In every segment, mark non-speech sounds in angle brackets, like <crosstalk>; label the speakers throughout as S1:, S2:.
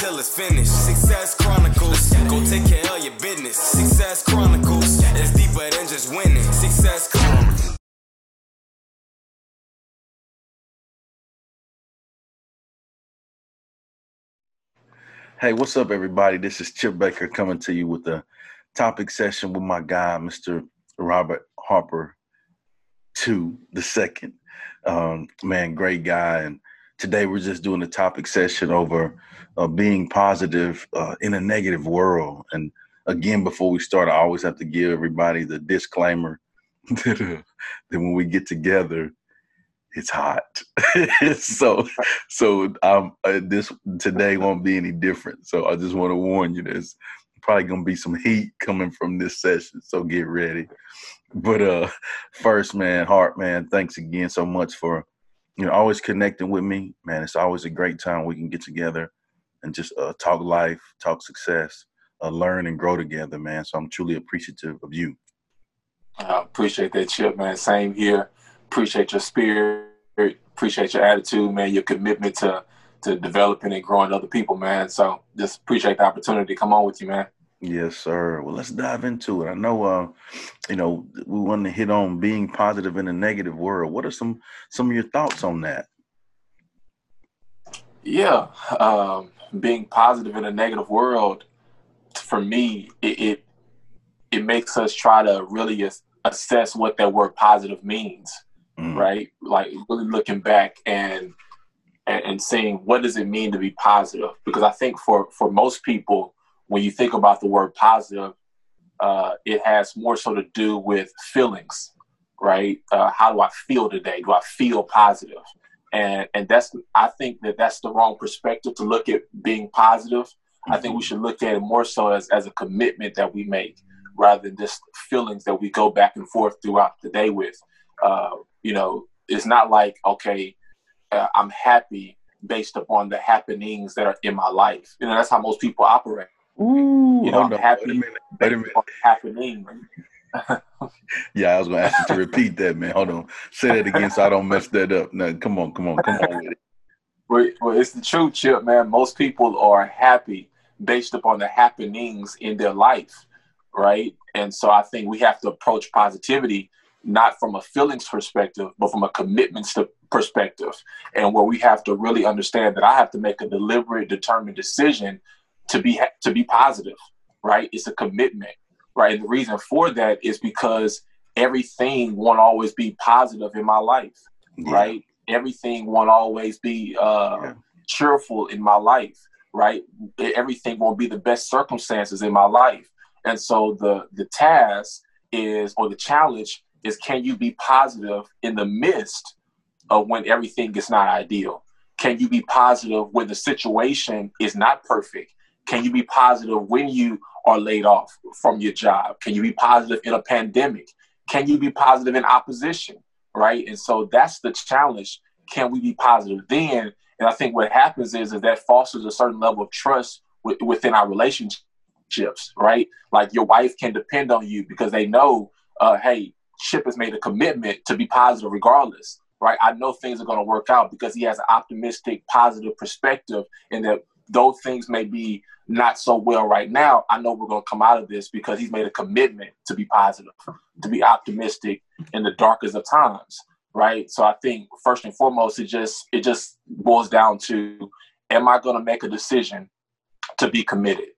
S1: It's finished. Success Chronicles. Go take care of your business. Success Chronicles. It's deeper than just winning. Success Chronicles.
S2: Hey, what's up, everybody? This is Chip Baker coming to you with a topic session with my guy, Mr. Robert Harper, two the second. Um, man, great guy. And today we're just doing a topic session over uh, being positive uh, in a negative world. And again, before we start, I always have to give everybody the disclaimer <laughs> that, uh, that when we get together, it's hot. <laughs> so, so um, uh, this today won't be any different. So I just want to warn you, there's probably gonna be some heat coming from this session. So get ready. But uh, first, man, Hart, man, thanks again so much for you know always connecting with me, man. It's always a great time we can get together and just uh, talk life, talk success, uh, learn and grow together, man. So I'm truly appreciative of you.
S3: I appreciate that, Chip, man. Same here. Appreciate your spirit. Appreciate your attitude, man. Your commitment to to developing and growing other people, man. So just appreciate the opportunity to come on with you, man.
S2: Yes, sir. Well, let's dive into it. I know, uh, you know, we want to hit on being positive in a negative world. What are some some of your thoughts on that?
S3: Yeah, um, being positive in a negative world, for me, it, it it makes us try to really as- assess what that word positive means,
S2: Mm.
S3: right? Like really looking back and, and and saying what does it mean to be positive? Because I think for for most people, when you think about the word positive, uh, it has more so to do with feelings, right? Uh, how do I feel today? Do I feel positive? And and that's I think that that's the wrong perspective to look at being positive. I think we should look at it more so as as a commitment that we make rather than just feelings that we go back and forth throughout the day with. Uh, you know, it's not like okay, uh, I'm happy based upon the happenings that are in my life. You know, that's how most people operate.
S2: Ooh,
S3: You know, I'm
S2: on.
S3: happy
S2: Wait a minute. Wait a
S3: based
S2: minute.
S3: upon happening. <laughs>
S2: Yeah, I was gonna ask you to repeat that, man. Hold on. Say that again so I don't mess that up. No, come on, come on, come on with it.
S3: Well, well, it's the truth, Chip, man. Most people are happy based upon the happenings in their life, right? And so I think we have to approach positivity not from a feelings perspective, but from a commitments perspective, and where we have to really understand that I have to make a deliberate, determined decision to be to be positive, right? It's a commitment, right? And the reason for that is because everything won't always be positive in my life
S2: Yeah.
S3: right? Everything won't always be uh,
S2: Yeah.
S3: cheerful in my life, right? Everything won't be the best circumstances in my life, and so the the task is, or the challenge is, can you be positive in the midst of when everything is not ideal? Can you be positive when the situation is not perfect? Can you be positive when you are laid off from your job? Can you be positive in a pandemic? Can you be positive in opposition? right? And so that's the challenge. Can we be positive then? And I think what happens is, is that fosters a certain level of trust with, within our relationships, right? Like your wife can depend on you because they know, uh, hey, Chip has made a commitment to be positive regardless, right? I know things are going to work out because he has an optimistic, positive perspective, and that though things may be not so well right now, I know we're going to come out of this because he's made a commitment to be positive, to be optimistic in the darkest of times, right? So I think first and foremost, it just it just boils down to, am I going to make a decision to be committed?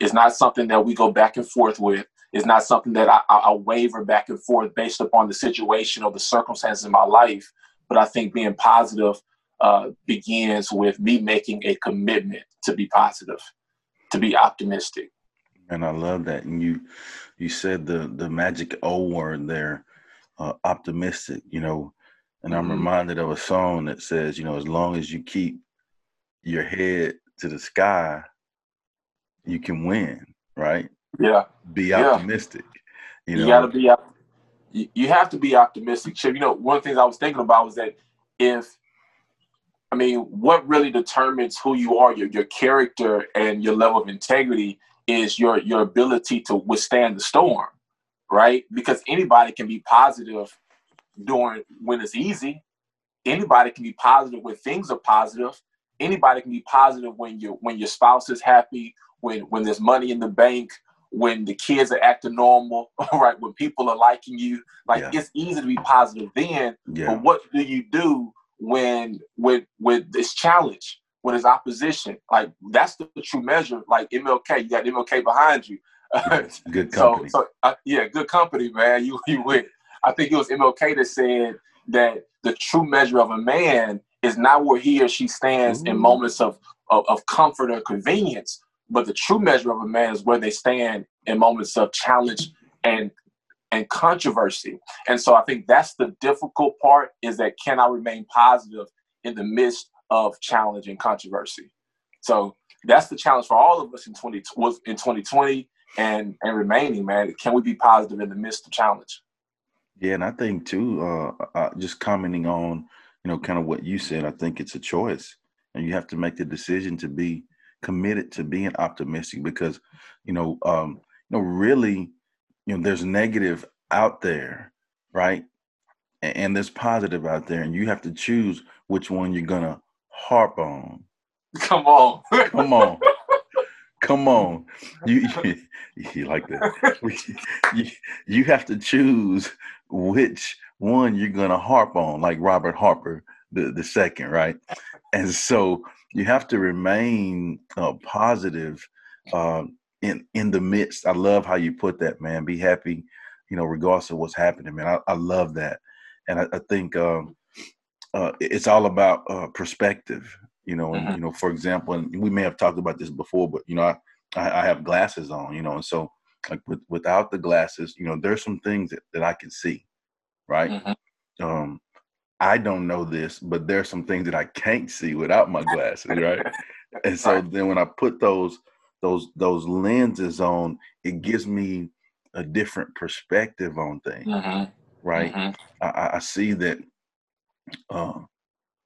S3: It's not something that we go back and forth with. It's not something that I, I waver back and forth based upon the situation or the circumstances in my life. But I think being positive uh, begins with me making a commitment to be positive, to be optimistic.
S2: And I love that. And you you said the the magic O word there, uh, optimistic, you know. And I'm
S3: Mhm.
S2: reminded of a song that says, you know, as long as you keep your head to the sky, you can win, right?
S3: Yeah.
S2: Be optimistic. You
S3: You,
S2: know,
S3: gotta be op- you, you have to be optimistic, Chip. You know, one of the things I was thinking about was that if I mean, what really determines who you are, your your character and your level of integrity is your your ability to withstand the storm, right? Because anybody can be positive during when it's easy. Anybody can be positive when things are positive. Anybody can be positive when you when your spouse is happy, when when there's money in the bank, when the kids are acting normal, <laughs> right? When people are liking you. Like
S2: Yeah.
S3: it's easy to be positive then,
S2: yeah,
S3: but what do you do when with with this challenge, when it's opposition? Like that's the, true measure. Like MLK, you got MLK behind you.
S2: good <laughs> company.
S3: so uh, yeah, good company, man. You you win. I think it was MLK that said that the true measure of a man is not where he or she stands in moments of, of of comfort or convenience, but the true measure of a man is where they stand in moments of challenge and and controversy. And so I think that's the difficult part is that can I remain positive in the midst of challenge and controversy? So that's the challenge for all of us in 20 was in 2020 and and remaining, man. Can we be positive in the midst of challenge?
S2: Yeah, and I think too, uh, uh, just commenting on, you know, kind of what you said, I think it's a choice, and you have to make the decision to be committed to being optimistic because, you know, um, you know, really, you know, there's negative out there, right, and, and there's positive out there, and you have to choose which one you're gonna harp on. <laughs>
S3: Come on.
S2: Come on. Come on. You, <laughs> you, you like that. You, you have to choose which one you're going to harp on, like Robert Harper, the, the second, right? And so you have to remain uh, positive um, in, in the midst. I love how you put that, man. Be happy, you know, regardless of what's happening, man. I, I love that. And I, I think um, uh, it's all about uh, perspective you know and
S3: Mhm.
S2: you know for example and we may have talked about this before but you know i i I have glasses on you know and so like with, without the glasses you know there's some things that, that i can see right
S3: Mhm.
S2: um i don't know this but there's some things that i can't see without my glasses right <laughs> and so then when i put those those those lenses on it gives me a different perspective on things
S3: Mhm.
S2: right
S3: Mhm.
S2: I, I- see that uh,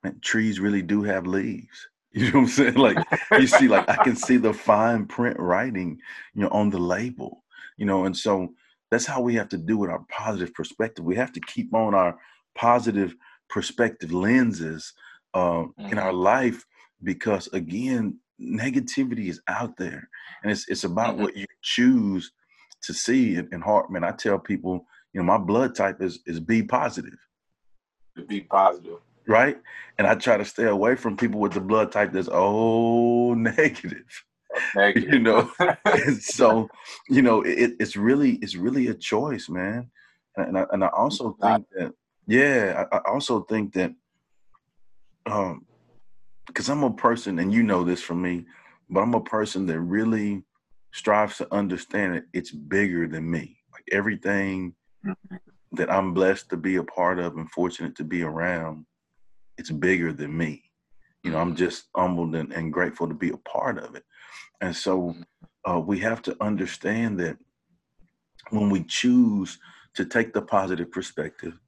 S2: man, trees really do have leaves. <laughs> You know what I'm saying? Like you see, like I can see the fine print writing, you know, on the label. You know, and so that's how we have to do with our positive perspective. We have to keep on our positive perspective lenses um, in our life because again, negativity is out there, and it's it's about
S3: Mhm.
S2: what you choose to see. And, and heart, man, I tell people, you know, my blood type is is B positive
S3: To be positive.
S2: right? And I try to stay away from people with the blood type that's oh negative, <laughs>
S3: negative.
S2: You know. <laughs> and so, you know, it, it's really it's really a choice, man. And, and I, and I also think that yeah, I, I also think that um because I'm a person, and you know this from me, but I'm a person that really strives to understand that it's bigger than me. Like everything mm-hmm. that I'm blessed to be a part of and fortunate to be around, it's bigger than me. You know, I'm mm-hmm. just humbled and, and grateful to be a part of it. And so mm-hmm. uh, we have to understand that when we choose to take the positive perspective,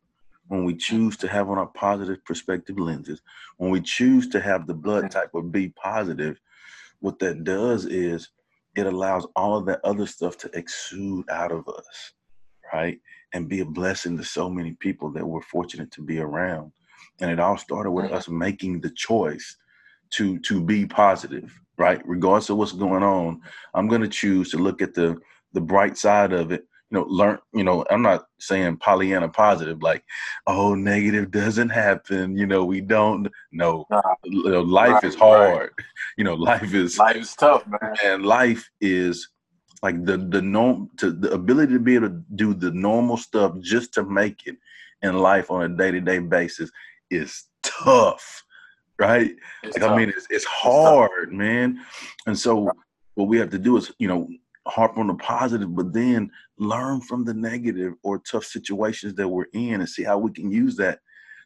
S2: when we choose to have on our positive perspective lenses, when we choose to have the blood type of B positive, what that does is it allows all of that other stuff to exude out of us, right? And be a blessing to so many people that we're fortunate to be around. And it all started with
S3: Mhm.
S2: us making the choice to to be positive, right? Regardless of what's going on, I'm gonna choose to look at the the bright side of it. You know, learn. You know, I'm not saying Pollyanna positive, like, oh, negative doesn't happen. You know, we don't. No,
S3: Nah,
S2: life
S3: Right,
S2: is
S3: right.
S2: hard. <laughs> You know, life is
S3: life is tough, man.
S2: and life is like the the norm to the ability to be able to do the normal stuff just to make it in life on a day-to-day basis is tough right
S3: It's
S2: like
S3: tough.
S2: i mean it's, it's hard man and so what we have to do is you know harp on the positive but then learn from the negative or tough situations that we're in and see how we can use that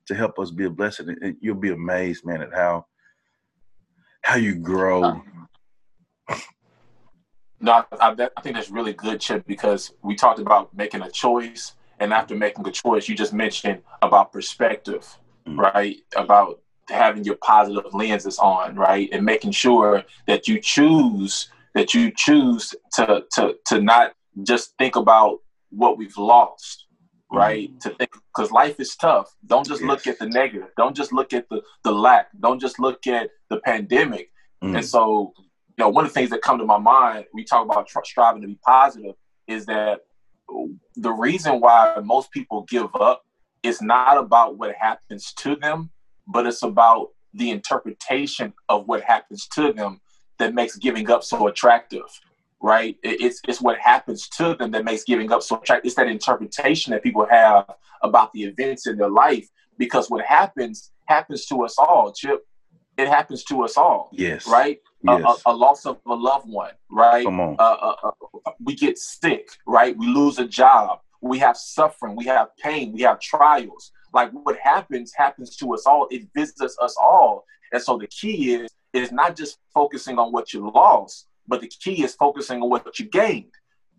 S2: to help us be a blessing and- you'll be amazed man at how how you grow
S3: No, I, I, I think that's really good, Chip, because we talked about making a choice, and after making a choice, you just mentioned about perspective, mm-hmm. right? About having your positive lenses on, right, and making sure that you choose that you choose to to to not just think about what we've lost, right? Mm-hmm. To think because life is tough. Don't just yes. look at the negative. Don't just look at the the lack. Don't just look at the pandemic. Mm-hmm. And so, you know, one of the things that come to my mind, we talk about tr- striving to be positive, is that the reason why most people give up is not about what happens to them, but it's about the interpretation of what happens to them that makes giving up so attractive right? It's it's what happens to them that makes giving up so attractive. It's that interpretation that people have about the events in their life because what happens happens to us all, Chip. It happens to us all.
S2: Yes.
S3: Right.
S2: Yes.
S3: A, a, loss of a loved one. Right.
S2: Come on.
S3: Uh, uh, uh, we get sick. Right. We lose a job. We have suffering. We have pain. We have trials. Like what happens happens to us all. It visits us all. And so the key is is not just focusing on what you lost, but the key is focusing on what you gained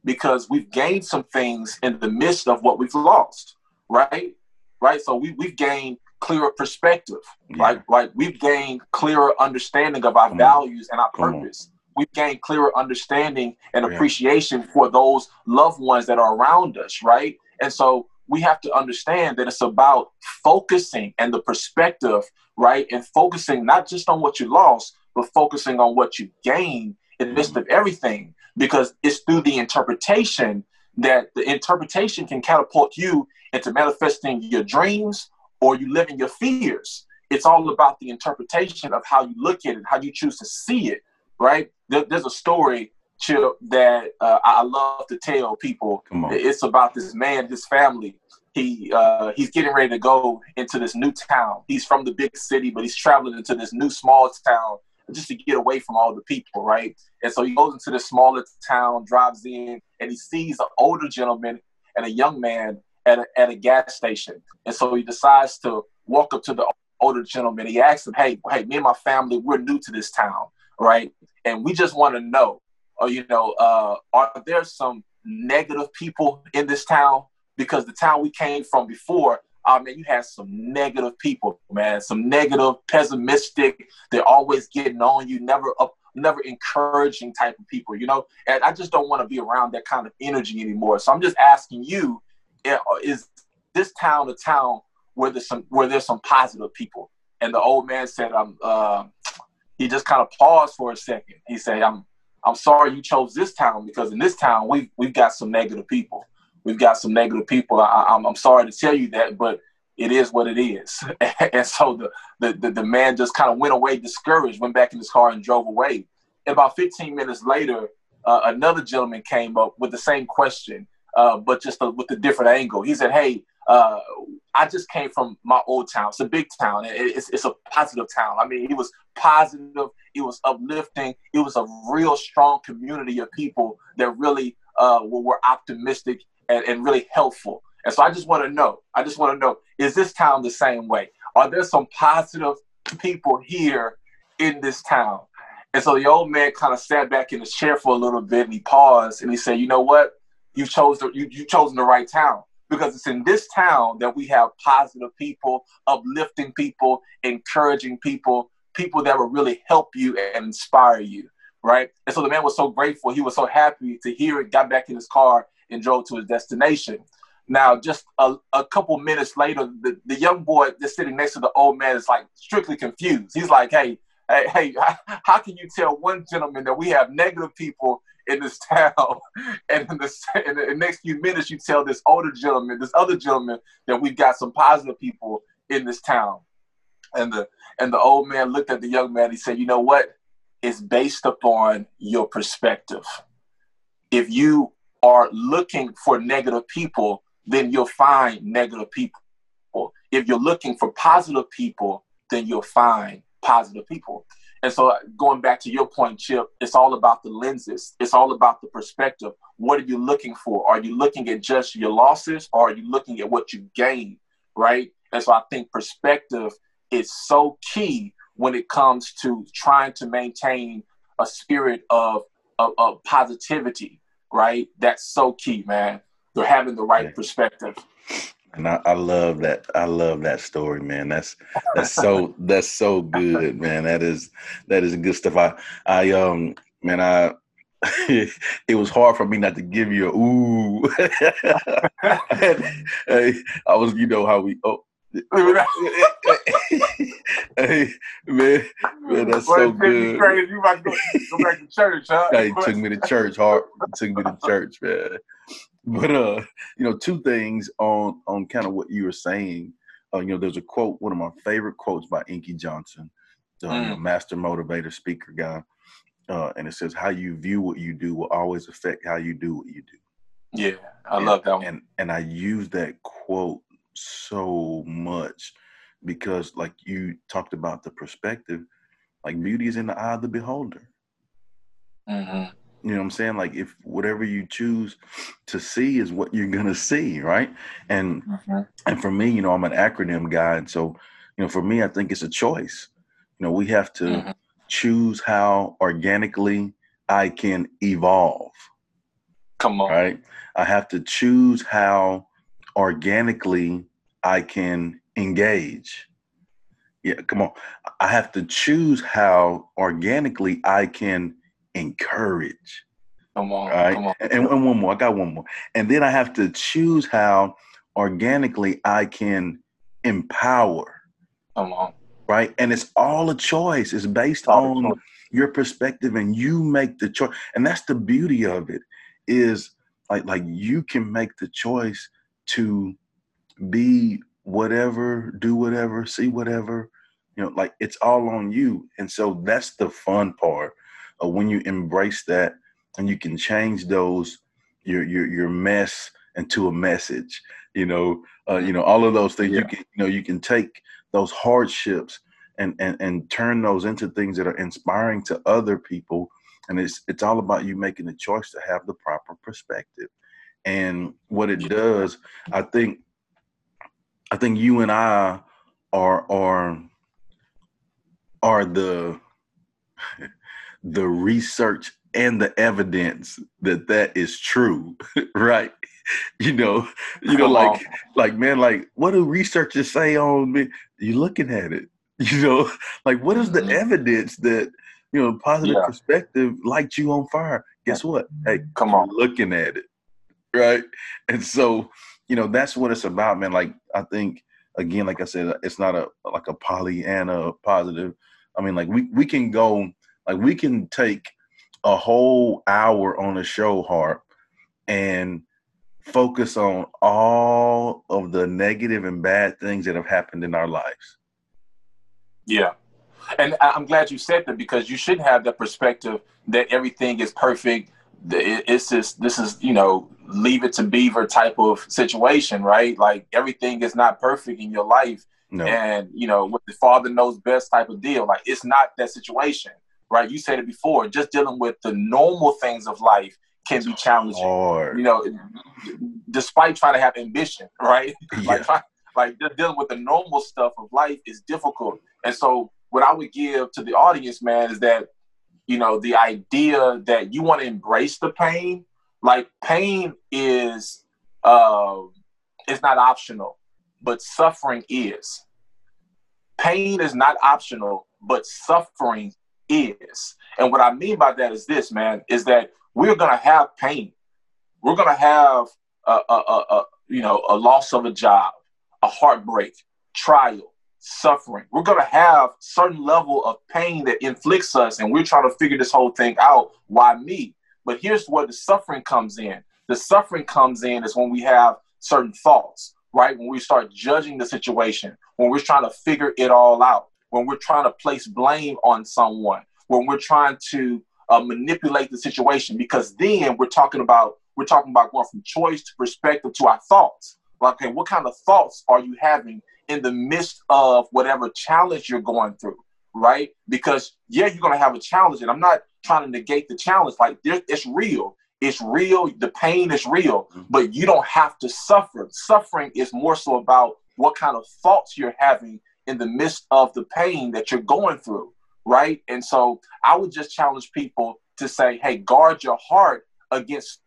S3: because we've gained some things in the midst of what we've lost, right? Right. So we, we've gained clearer perspective, yeah. right? Right. We've gained clearer understanding of our Come values on. and our Come purpose. On. We've gained clearer understanding and appreciation yeah. for those loved ones that are around us, right? And so we have to understand that it's about focusing and the perspective, right? And focusing not just on what you lost, but focusing on what you gained in the midst mm-hmm. of everything because it's through the interpretation that the interpretation can catapult you into manifesting your dreams or you living your fears. It's all about the interpretation of how you look at it, how you choose to see it, right? There, there's a story, Chip, that uh, I love to tell people. It's about this man, his family. He uh, he's getting ready to go into this new town. He's from the big city, but he's traveling into this new small town just to get away from all the people, right? And so he goes into this smaller town, drives in, and he sees an older gentleman and a young man at a, at a gas station. And so he decides to walk up to the older gentleman. He asks him, "Hey, hey, me and my family, we're new to this town, right? And we just want to know, or you know, uh, are there some negative people in this town? Because the town we came from before, I mean, you had some negative people, man, some negative, pessimistic. They're always getting on you, never up, never encouraging type of people, you know. And I just don't want to be around that kind of energy anymore. So I'm just asking you, eh, is this town a town where there's some where there's some positive people? And the old man said, "I'm." Uh, he just kind of paused for a second. He said, "I'm." I'm sorry you chose this town because in this town we we've got some negative people we've got some negative people. I, am I'm, I'm sorry to tell you that, but it is what it is. <laughs> and so the, the, the, the man just kind of went away discouraged, went back in his car and drove away. And about 15 minutes later, uh, another gentleman came up with the same question, uh, but just a, with a different angle. He said, Hey, uh, I just came from my old town. It's a big town. It's, it's a positive town. I mean, it was positive. It was uplifting. It was a real strong community of people that really uh, were, were optimistic and, and really helpful. And so I just want to know, I just want to know, is this town the same way? Are there some positive people here in this town? And so the old man kind of sat back in his chair for a little bit and he paused and he said, you know what? You chose the, you, you chosen the right town because it's in this town that we have positive people, uplifting people, encouraging people, people that will really help you and inspire you. Right. And so the man was so grateful. He was so happy to hear it, got back in his car and drove to his destination. Now, just a, a couple minutes later, the, the young boy that's sitting next to the old man is like strictly confused. He's like, hey, hey, hey, <laughs> how can you tell one gentleman that we have negative people in this town, <laughs> and in the, in the next few minutes you tell this older gentleman, this other gentleman, that we've got some positive people in this town? And the and the old man looked at the young man. He said, "You know what? It's based upon your perspective. If you are looking for negative people, then you'll find negative people. If you're looking for positive people, then you'll find positive people. And so, going back to your point, Chip, it's all about the lenses. It's all about the perspective. What are you looking for? Are you looking at just your losses or are you looking at what you gain? Right. And so, I think perspective is so key when it comes to trying to maintain a spirit of of, of positivity, right? That's so key, man. They're having the right yeah. perspective.
S2: And I, I, love that. I love that story, man. That's that's so <laughs> that's so good, man. That is that is good stuff. I I um man, I <laughs> it was hard for me not to give you a ooh. <laughs> I was, you know how we oh hey, man, man, that's so good.
S3: Crazy. You about to go, go back to church, huh?
S2: Hey, took me to church hard. took me to church, man. <laughs> But uh, you know, two things on on kind of what you were saying. Uh, you know, there's a quote, one of my favorite quotes by Inky Johnson, uh, mm. you know, master motivator, speaker guy, uh, and it says, "How you view what you do will always affect how you do what you do."
S3: Yeah, I
S2: and,
S3: love that one.
S2: And and I use that quote so much because like you talked about the perspective like beauty is in the eye of the beholder mm-hmm. You know what i'm saying like if whatever you choose to see is what you're gonna see right and mm-hmm. and for me you know i'm an acronym guy and so you know for me i think it's a choice you know we have to mm-hmm. choose how organically i can evolve
S3: come on
S2: right i have to choose how organically I can engage. Yeah, come on. I have to choose how organically I can encourage.
S3: Come on. Right? Come on.
S2: And, and one more. I got one more. And then I have to choose how organically I can empower.
S3: Come on.
S2: Right? And it's all a choice. It's based all on your perspective and you make the choice. And that's the beauty of it is like like you can make the choice to be whatever, do whatever, see whatever. You know, like it's all on you. And so that's the fun part when you embrace that and you can change those your your your mess into a message. You know, uh, you know, all of those things yeah. you can you know, you can take those hardships and and and turn those into things that are inspiring to other people. And it's it's all about you making the choice to have the proper perspective. And what it does, I think I think you and I are are are the <laughs> the research and the evidence that that is true, <laughs> right? You know, you know, like like man, like what do researchers say on me? You looking at it, <laughs> you know, like what is the mm-hmm. evidence that you know positive yeah. perspective lights you on fire? Guess what? Hey,
S3: come on,
S2: looking at it, right? And so you know that's what it's about man like i think again like i said it's not a like a pollyanna positive i mean like we we can go like we can take a whole hour on a show harp and focus on all of the negative and bad things that have happened in our lives.
S3: Yeah. And i'm glad you said that because you should have the perspective that everything is perfect. It's just this is you know leave it to beaver type of situation right? Like everything is not perfect in your life. No. and you know what the father knows best type of deal. Like it's not that situation right you said it before just dealing with the normal things of life can be challenging Hard. you know despite trying to have ambition <laughs> right yeah. like try, like just dealing with the normal stuff of life is difficult and so what i would give to the audience man is that you know, the idea that you want to embrace the pain, like pain is uh, is not optional, but suffering is. Pain is not optional, but suffering is. And what I mean by that is this, man, is that we're gonna have pain. We're gonna have a, a, a, a you know a loss of a job, a heartbreak, trial, suffering. We're going to have certain level of pain that inflicts us, and we're trying to figure this whole thing out. Why me? But here's where the suffering comes in. The suffering comes in is when we have certain thoughts, right? When we start judging the situation, when we're trying to figure it all out, when we're trying to place blame on someone, when we're trying to uh, manipulate the situation, because then we're talking about we're talking about going from choice to perspective to our thoughts. Like, okay, what kind of thoughts are you having in the midst of whatever challenge you're going through, right? Because yeah, you're gonna have a challenge, and I'm not trying to negate the challenge. Like it's real. It's real. The pain is real, mm-hmm. but you don't have to suffer. Suffering is more so about what kind of thoughts you're having in the midst of the pain that you're going through, right? And so I would just challenge people to say, hey, guard your heart against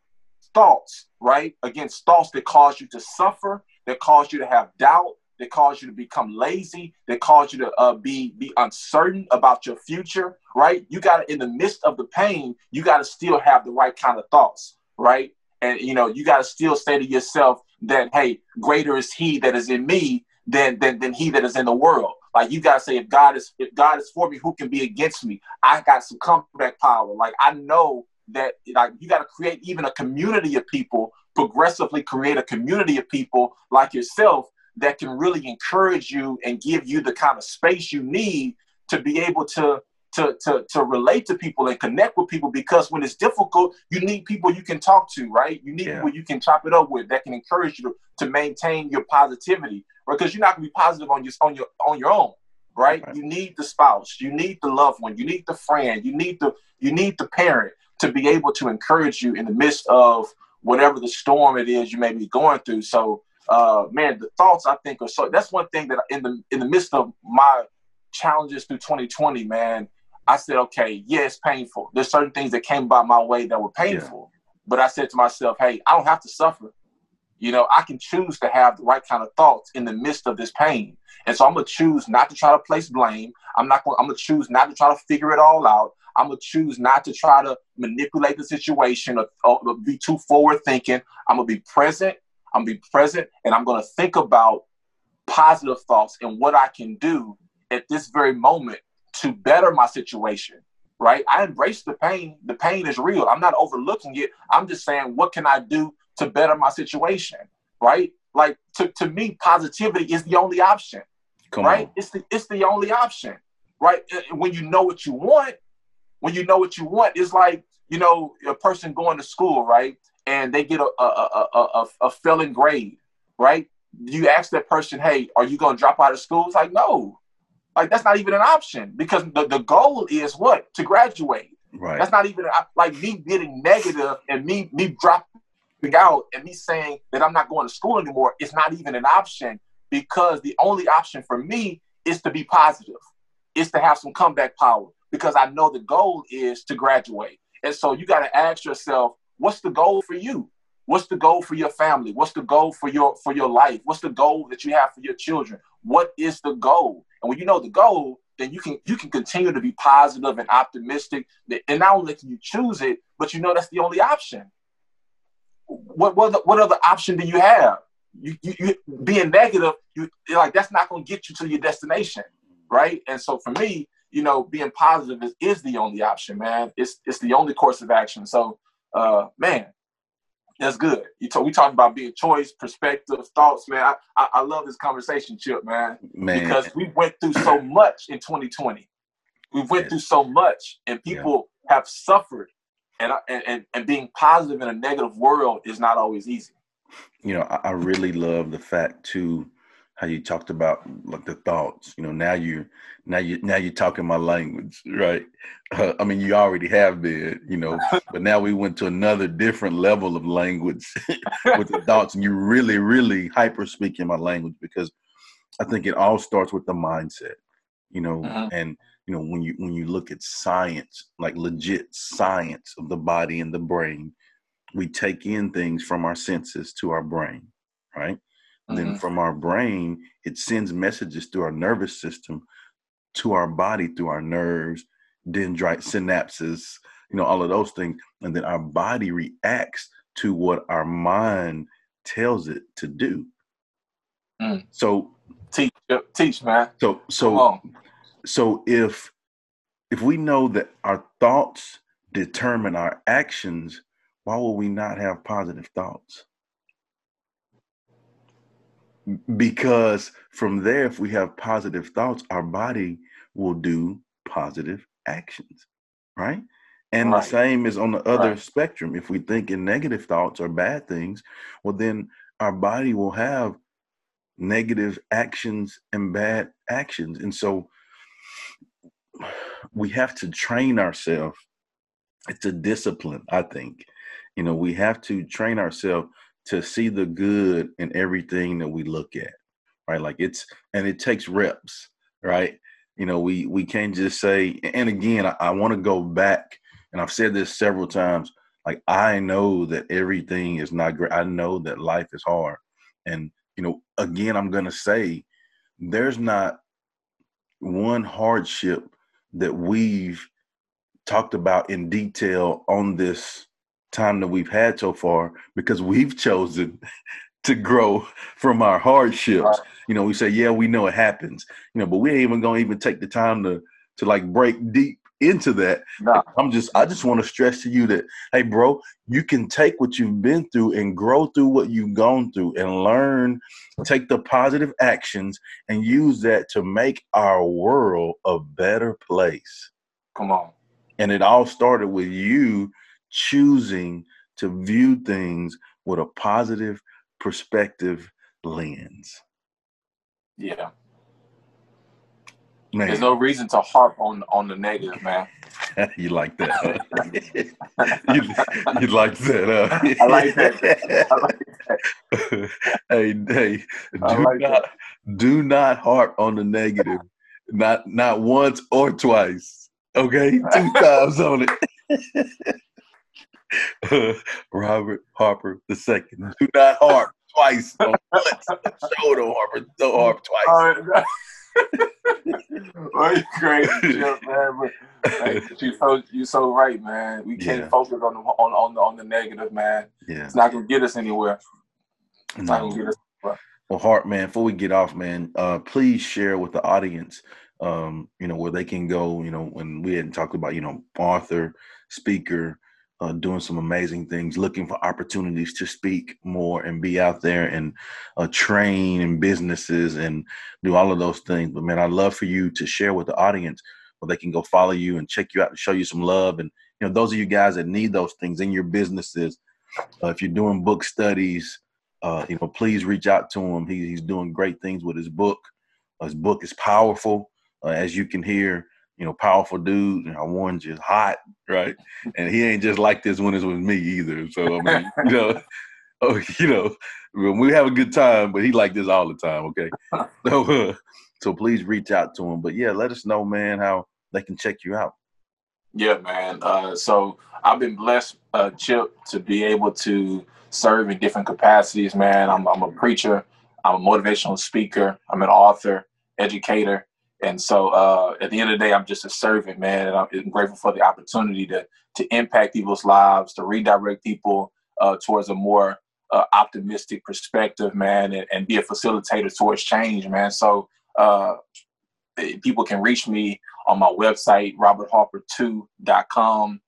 S3: thoughts, right? Against thoughts that cause you to suffer, that cause you to have doubt, that cause you to become lazy, that cause you to uh, be be uncertain about your future, right? You got to, in the midst of the pain, you got to still have the right kind of thoughts, right? And you know, you got to still say to yourself that, hey, greater is He that is in me than than than He that is in the world. Like you got to say, if God is if God is for me, who can be against me? I got some comeback power. Like I know that like you got to create even a community of people progressively create a community of people like yourself that can really encourage you and give you the kind of space you need to be able to to, to, to relate to people and connect with people because when it's difficult, you need people you can talk to, right? You need yeah. people you can chop it up with that can encourage you to, to maintain your positivity, right? Because you're not gonna be positive on your on your on your own, right? right? You need the spouse, you need the loved one, you need the friend, you need the you need the parent to be able to encourage you in the midst of whatever the storm it is you may be going through. So uh, man, the thoughts I think are so. That's one thing that in the in the midst of my challenges through 2020, man, I said, okay, yeah, it's painful. There's certain things that came by my way that were painful, yeah. but I said to myself, hey, I don't have to suffer. You know, I can choose to have the right kind of thoughts in the midst of this pain. And so I'm gonna choose not to try to place blame. I'm not gonna I'm gonna choose not to try to figure it all out. I'm gonna choose not to try to manipulate the situation or, or be too forward thinking. I'm gonna be present I'm gonna be present and I'm gonna think about positive thoughts and what I can do at this very moment to better my situation. Right? I embrace the pain. The pain is real. I'm not overlooking it. I'm just saying, what can I do to better my situation? Right? Like to, to me, positivity is the only option. Come right? On. It's the it's the only option. Right? Uh, when you know what you want, when you know what you want, it's like, you know, a person going to school, right? and they get a, a, a, a, a failing grade, right? You ask that person, hey, are you going to drop out of school? It's like, no. Like, that's not even an option because the, the goal is what? To graduate. Right. That's not even like me getting negative and me me dropping out and me saying that I'm not going to school anymore. It's not even an option because the only option for me is to be positive, is to have some comeback power because I know the goal is to graduate. And so you got to ask yourself, what's the goal for you? What's the goal for your family? What's the goal for your for your life? What's the goal that you have for your children? What is the goal? And when you know the goal, then you can you can continue to be positive and optimistic. And not only can you choose it, but you know that's the only option. What what what other option do you have? You, you, you being negative, you are like that's not going to get you to your destination, right? And so for me, you know, being positive is, is the only option, man. It's it's the only course of action. So uh, man, that's good. You talk, we talking about being choice, perspective, thoughts, man. I, I, I, love this conversation, Chip, man, man, because we went through so much in 2020. We went yes. through so much, and people yeah. have suffered, and, and and being positive in a negative world is not always easy.
S2: You know, I, I really love the fact too how you talked about like the thoughts. You know, now you now you now you're talking my language, <laughs> right? Uh, I mean, you already have been, you know, <laughs> but now we went to another different level of language <laughs> with the thoughts, and you really, really hyper speaking my language because I think it all starts with the mindset, you know, uh-huh. and you know when you when you look at science, like legit science of the body and the brain, we take in things from our senses to our brain, right? Mm-hmm. Then from our brain, it sends messages through our nervous system to our body through our nerves, dendrite synapses, you know, all of those things. And then our body reacts to what our mind tells it to do. Mm. So
S3: teach teach man.
S2: So so so if if we know that our thoughts determine our actions, why will we not have positive thoughts? Because from there if we have positive thoughts our body will do positive actions right? And right. the same is on the other right. spectrum. If we think in negative thoughts or bad things well then our body will have negative actions and bad actions. And so <sighs> we have to train ourselves. It's a discipline i think. You know we have to train ourselves to see the good in everything that we look at right like it's and it takes reps right you know we we can't just say and again i, I want to go back and I've said this several times. Like I know that everything is not great. I know that life is hard, and you know, again, I'm gonna say there's not one hardship that we've talked about in detail on this time that we've had so far because we've <laughs> chosen to grow from our hardships. Right. You know, we say, yeah, we know it happens, you know, but we ain't even gonna even take the time to to like break deep into that. Nah. I'm just I just want to stress to you that hey bro, you can take what you've been through and grow through what you've gone through and learn, take the positive actions and use that to make our world a better place.
S3: Come on.
S2: And it all started with you choosing to view things with a positive perspective lens.
S3: Yeah. Man. There's no reason to harp on on the negative, man. <laughs>
S2: you like that? Huh? <laughs> you, you like that?
S3: Huh? I like that. I like that. <laughs>
S2: hey, hey, do like not that. do not harp on the negative. Not not once or twice. Okay, two times on it. <laughs> Robert Harper the second. <laughs> Do not harp twice on <laughs> once. Show Harper. Don't harp twice.
S3: well, you crazy, man. But, you so you so right, man. We can't yeah. focus on the on on the, on the negative, man. Yeah. It's not gonna get us anywhere. It's no. not gonna get us. Anywhere.
S2: Well, Hart, man. Before we get off, man, uh, please share with the audience, um, you know, where they can go. You know, when we hadn't talked about, you know, author, speaker, uh, doing some amazing things, looking for opportunities to speak more and be out there and uh, train in businesses and do all of those things. But man, I'd love for you to share with the audience where they can go follow you and check you out and show you some love. And you know, those of you guys that need those things in your businesses, uh, if you're doing book studies, uh, you know, please reach out to him. He, he's doing great things with his book. his book is powerful, uh, as you can hear you know, powerful dude. And I warned you, hot, right? And he ain't just like this when it's with me either. So I mean, you know, <laughs> <laughs> oh, you know, we have a good time, but he like this all the time. Okay, <laughs> so uh, so please reach out to him. But yeah, let us know, man, how they can check you out.
S3: Yeah, man. Uh, so I've been blessed, uh, Chip, to be able to serve in different capacities. Man, I'm, I'm a preacher. I'm a motivational speaker. I'm an author, educator. And so uh, at the end of the day, I'm just a servant, man. And I'm grateful for the opportunity to to impact people's lives, to redirect people uh, towards a more uh, optimistic perspective, man, and, and, be a facilitator towards change, man. So uh, eh, people can reach me on my website, robertharper2.com.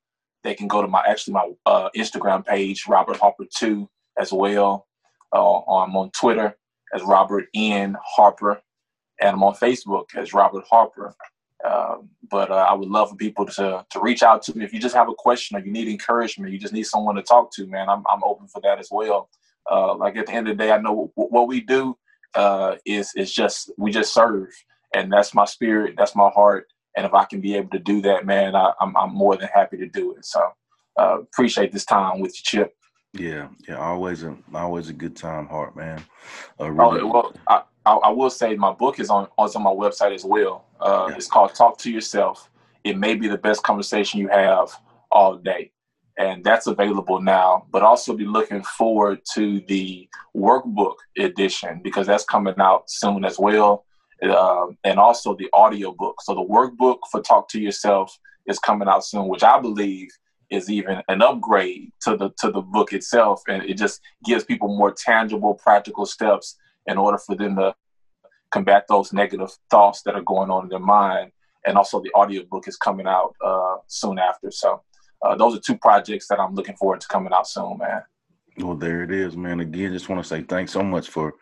S3: They can go to my actually my uh, Instagram page, Robert Harper 2 as well. Uh, I'm on Twitter as Robert N Harper and I'm on Facebook as Robert Harper. Um, but uh, I would love for people to to reach out to me if you just have a question or you need encouragement, you just need someone to talk to. Man, I'm I'm open for that as well. Uh, like at the end of the day, I know w- what we do uh, is is just we just serve, and that's my spirit, that's my heart. And if I can be able to do that, man, I, am I'm, I'm more than happy to do it. So uh, appreciate this time with you, Chip.
S2: Yeah, yeah, always a always a good time, Hart, man.
S3: Uh, really, oh, well, I, I, I, will say my book is on on my website as well. Uh, yeah. It's called Talk to Yourself. It may be the best conversation you have all day, and that's available now. But also be looking forward to the workbook edition because that's coming out soon as well, uh, and also the audio book. So the workbook for Talk to Yourself is coming out soon, which I believe is even an upgrade to the to the book itself, and it just gives people more tangible, practical steps in order for them to combat those negative thoughts that are going on in their mind. And also, the audiobook is coming out uh, soon after. So, uh, those are two projects that I'm looking forward to coming out soon, man.
S2: Well, there it is, man. Again, just want to say thanks so much for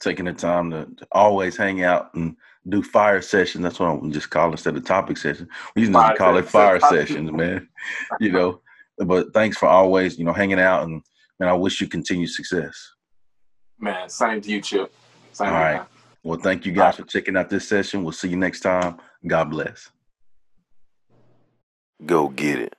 S2: taking the time to, to always hang out and do fire sessions. That's what I'm just call instead of topic session. We used to call it fire sessions, man. You know, but thanks for always, you know, hanging out and man, I wish you continued success.
S3: Man, same to you, Chip. Same
S2: All right. Well, thank you guys for checking out this session. We'll see you next time. God bless. Go get it.